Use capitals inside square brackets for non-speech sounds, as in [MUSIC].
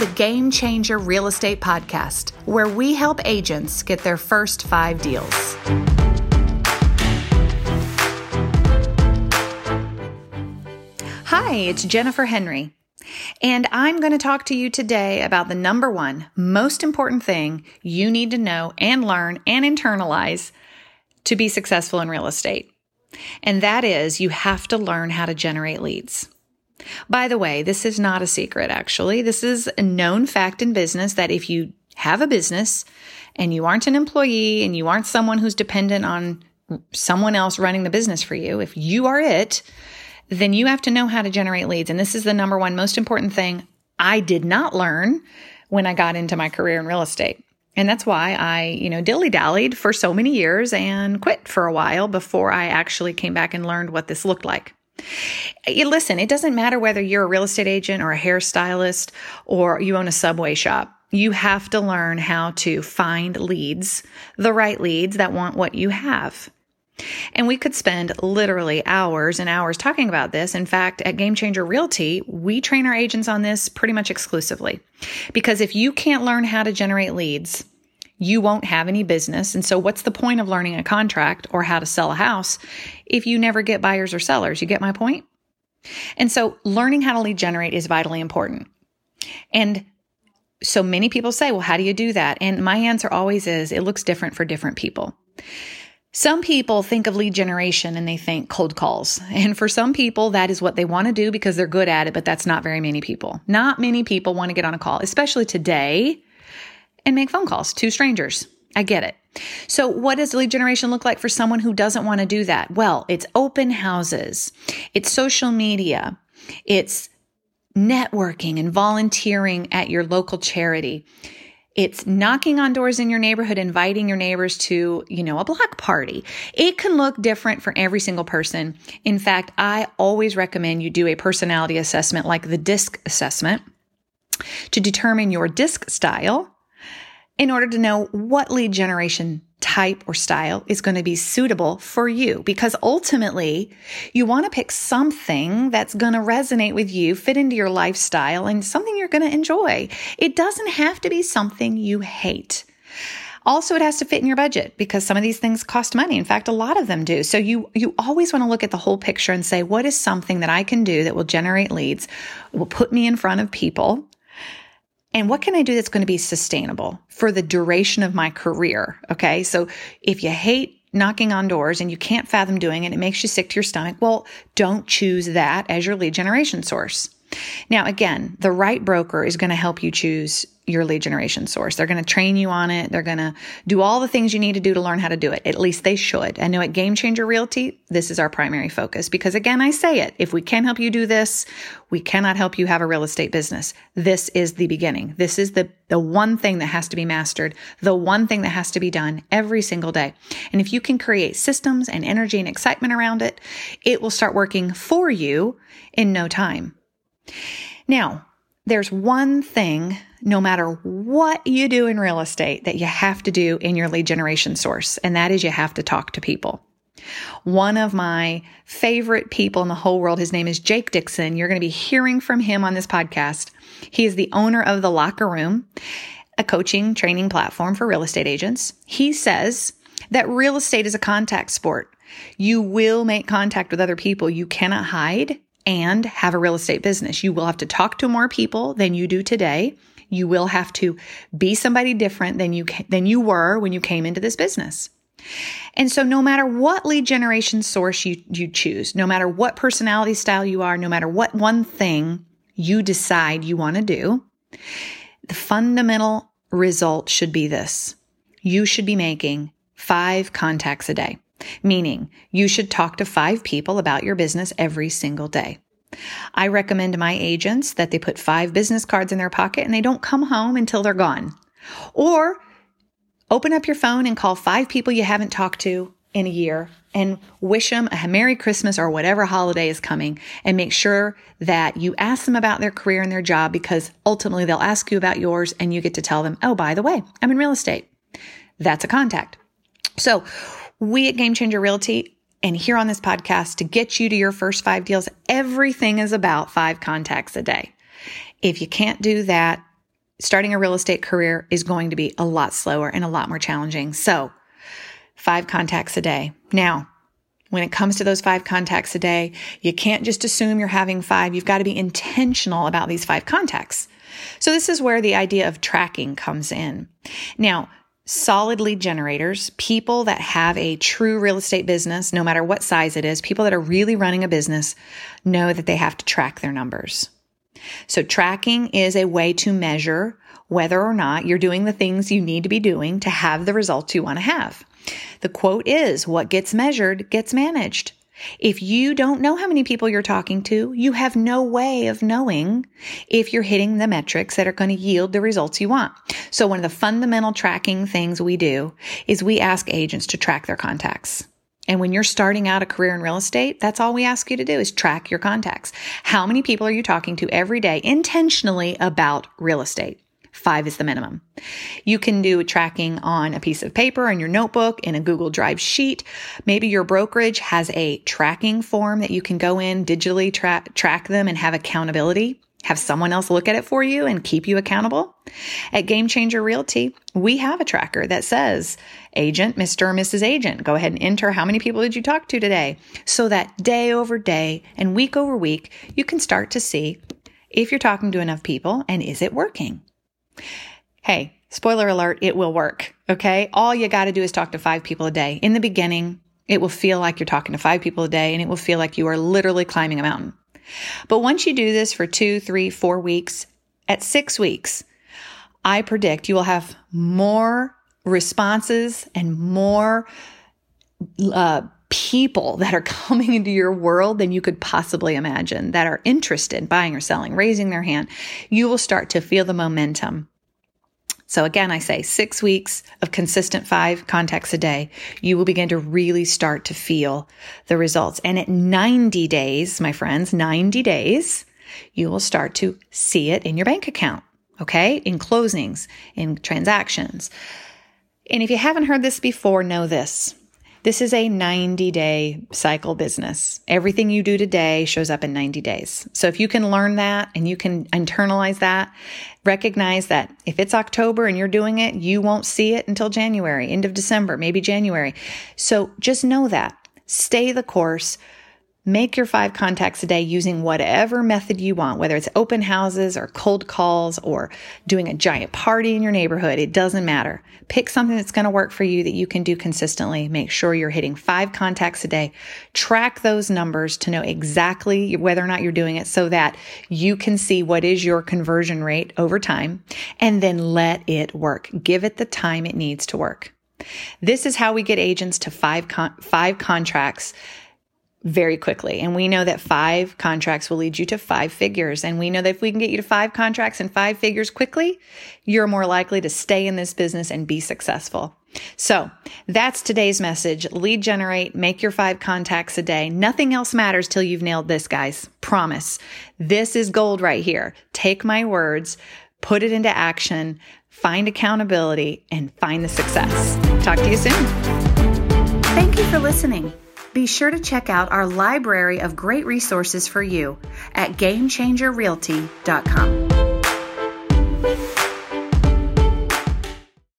the Game Changer Real Estate Podcast, where we help agents get their first five deals. Hi, it's Jennifer Henry. And I'm going to talk to you today about the number one most important thing you need to know and learn and internalize to be successful in real estate. And that is you have to learn how to generate leads. By the way, this is not a secret, actually. This is a known fact in business that if you have a business and you aren't an employee and you aren't someone who's dependent on someone else running the business for you, if you are it, then you have to know how to generate leads. And this is the number one most important thing I did not learn when I got into my career in real estate. And that's why I, you know, dilly dallied for so many years and quit for a while before I actually came back and learned what this looked like. Listen, it doesn't matter whether you're a real estate agent or a hairstylist or you own a subway shop. You have to learn how to find leads, the right leads that want what you have. And we could spend literally hours and hours talking about this. In fact, at Game Changer Realty, we train our agents on this pretty much exclusively. Because if you can't learn how to generate leads, you won't have any business. And so, what's the point of learning a contract or how to sell a house if you never get buyers or sellers? You get my point? And so, learning how to lead generate is vitally important. And so many people say, well, how do you do that? And my answer always is it looks different for different people. Some people think of lead generation and they think cold calls. And for some people, that is what they want to do because they're good at it, but that's not very many people. Not many people want to get on a call, especially today, and make phone calls to strangers. I get it. So, what does lead generation look like for someone who doesn't want to do that? Well, it's open houses, it's social media, it's networking and volunteering at your local charity. It's knocking on doors in your neighborhood, inviting your neighbors to, you know, a block party. It can look different for every single person. In fact, I always recommend you do a personality assessment like the DISC assessment to determine your DISC style in order to know what lead generation type or style is going to be suitable for you because ultimately you want to pick something that's going to resonate with you, fit into your lifestyle and something you're going to enjoy. It doesn't have to be something you hate. Also, it has to fit in your budget because some of these things cost money. In fact, a lot of them do. So you, you always want to look at the whole picture and say, what is something that I can do that will generate leads, will put me in front of people and what can I do that's going to be sustainable for the duration of my career? Okay. So if you hate knocking on doors and you can't fathom doing it, it makes you sick to your stomach. Well, don't choose that as your lead generation source. Now, again, the right broker is going to help you choose your lead generation source. They're going to train you on it. They're going to do all the things you need to do to learn how to do it. At least they should. I know at Game Changer Realty, this is our primary focus because again, I say it. If we can help you do this, we cannot help you have a real estate business. This is the beginning. This is the, the one thing that has to be mastered, the one thing that has to be done every single day. And if you can create systems and energy and excitement around it, it will start working for you in no time. Now, there's one thing, no matter what you do in real estate, that you have to do in your lead generation source, and that is you have to talk to people. One of my favorite people in the whole world, his name is Jake Dixon. You're going to be hearing from him on this podcast. He is the owner of The Locker Room, a coaching training platform for real estate agents. He says that real estate is a contact sport. You will make contact with other people. You cannot hide and have a real estate business. You will have to talk to more people than you do today. You will have to be somebody different than you than you were when you came into this business. And so no matter what lead generation source you you choose, no matter what personality style you are, no matter what one thing you decide you want to do, the fundamental result should be this. You should be making 5 contacts a day meaning you should talk to five people about your business every single day. I recommend my agents that they put five business cards in their pocket and they don't come home until they're gone. Or open up your phone and call five people you haven't talked to in a year and wish them a Merry Christmas or whatever holiday is coming and make sure that you ask them about their career and their job because ultimately they'll ask you about yours and you get to tell them, oh, by the way, I'm in real estate. That's a contact. So we at Game Changer Realty and here on this podcast to get you to your first five deals, everything is about five contacts a day. If you can't do that, starting a real estate career is going to be a lot slower and a lot more challenging. So, five contacts a day. Now, when it comes to those five contacts a day, you can't just assume you're having five. You've got to be intentional about these five contacts. So this is where the idea of tracking comes in. Now, solid lead generators, people that have a true real estate business, no matter what size it is, people that are really running a business know that they have to track their numbers. So tracking is a way to measure whether or not you're doing the things you need to be doing to have the results you want to have. The quote is what gets measured gets managed. If you don't know how many people you're talking to, you have no way of knowing if you're hitting the metrics that are going to yield the results you want. So one of the fundamental tracking things we do is we ask agents to track their contacts. And when you're starting out a career in real estate, that's all we ask you to do is track your contacts. How many people are you talking to every day intentionally about real estate? Five is the minimum. You can do tracking on a piece of paper in your notebook in a Google Drive sheet. Maybe your brokerage has a tracking form that you can go in, digitally tra- track them and have accountability. Have someone else look at it for you and keep you accountable. At Game Changer Realty, we have a tracker that says, Agent, Mr. or Mrs. Agent, go ahead and enter how many people did you talk to today? So that day over day and week over week, you can start to see if you're talking to enough people and is it working? Hey, spoiler alert, it will work. Okay. All you got to do is talk to five people a day. In the beginning, it will feel like you're talking to five people a day and it will feel like you are literally climbing a mountain. But once you do this for two, three, four weeks, at six weeks, I predict you will have more responses and more uh, people that are [LAUGHS] coming into your world than you could possibly imagine that are interested in buying or selling, raising their hand. You will start to feel the momentum so again, I say six weeks of consistent five contacts a day, you will begin to really start to feel the results. And at 90 days, my friends, 90 days, you will start to see it in your bank account. Okay. In closings, in transactions. And if you haven't heard this before, know this. This is a 90 day cycle business. Everything you do today shows up in 90 days. So if you can learn that and you can internalize that, recognize that if it's October and you're doing it, you won't see it until January, end of December, maybe January. So just know that. Stay the course. Make your five contacts a day using whatever method you want, whether it's open houses or cold calls or doing a giant party in your neighborhood. It doesn't matter. Pick something that's going to work for you that you can do consistently. Make sure you're hitting five contacts a day. Track those numbers to know exactly whether or not you're doing it so that you can see what is your conversion rate over time and then let it work. Give it the time it needs to work. This is how we get agents to five con- five contracts very quickly. And we know that five contracts will lead you to five figures. And we know that if we can get you to five contracts and five figures quickly, you're more likely to stay in this business and be successful. So that's today's message. Lead generate, make your five contacts a day. Nothing else matters till you've nailed this, guys. Promise. This is gold right here. Take my words, put it into action, find accountability, and find the success. Talk to you soon. Thank you for listening. Be sure to check out our library of great resources for you at GameChangerRealty.com.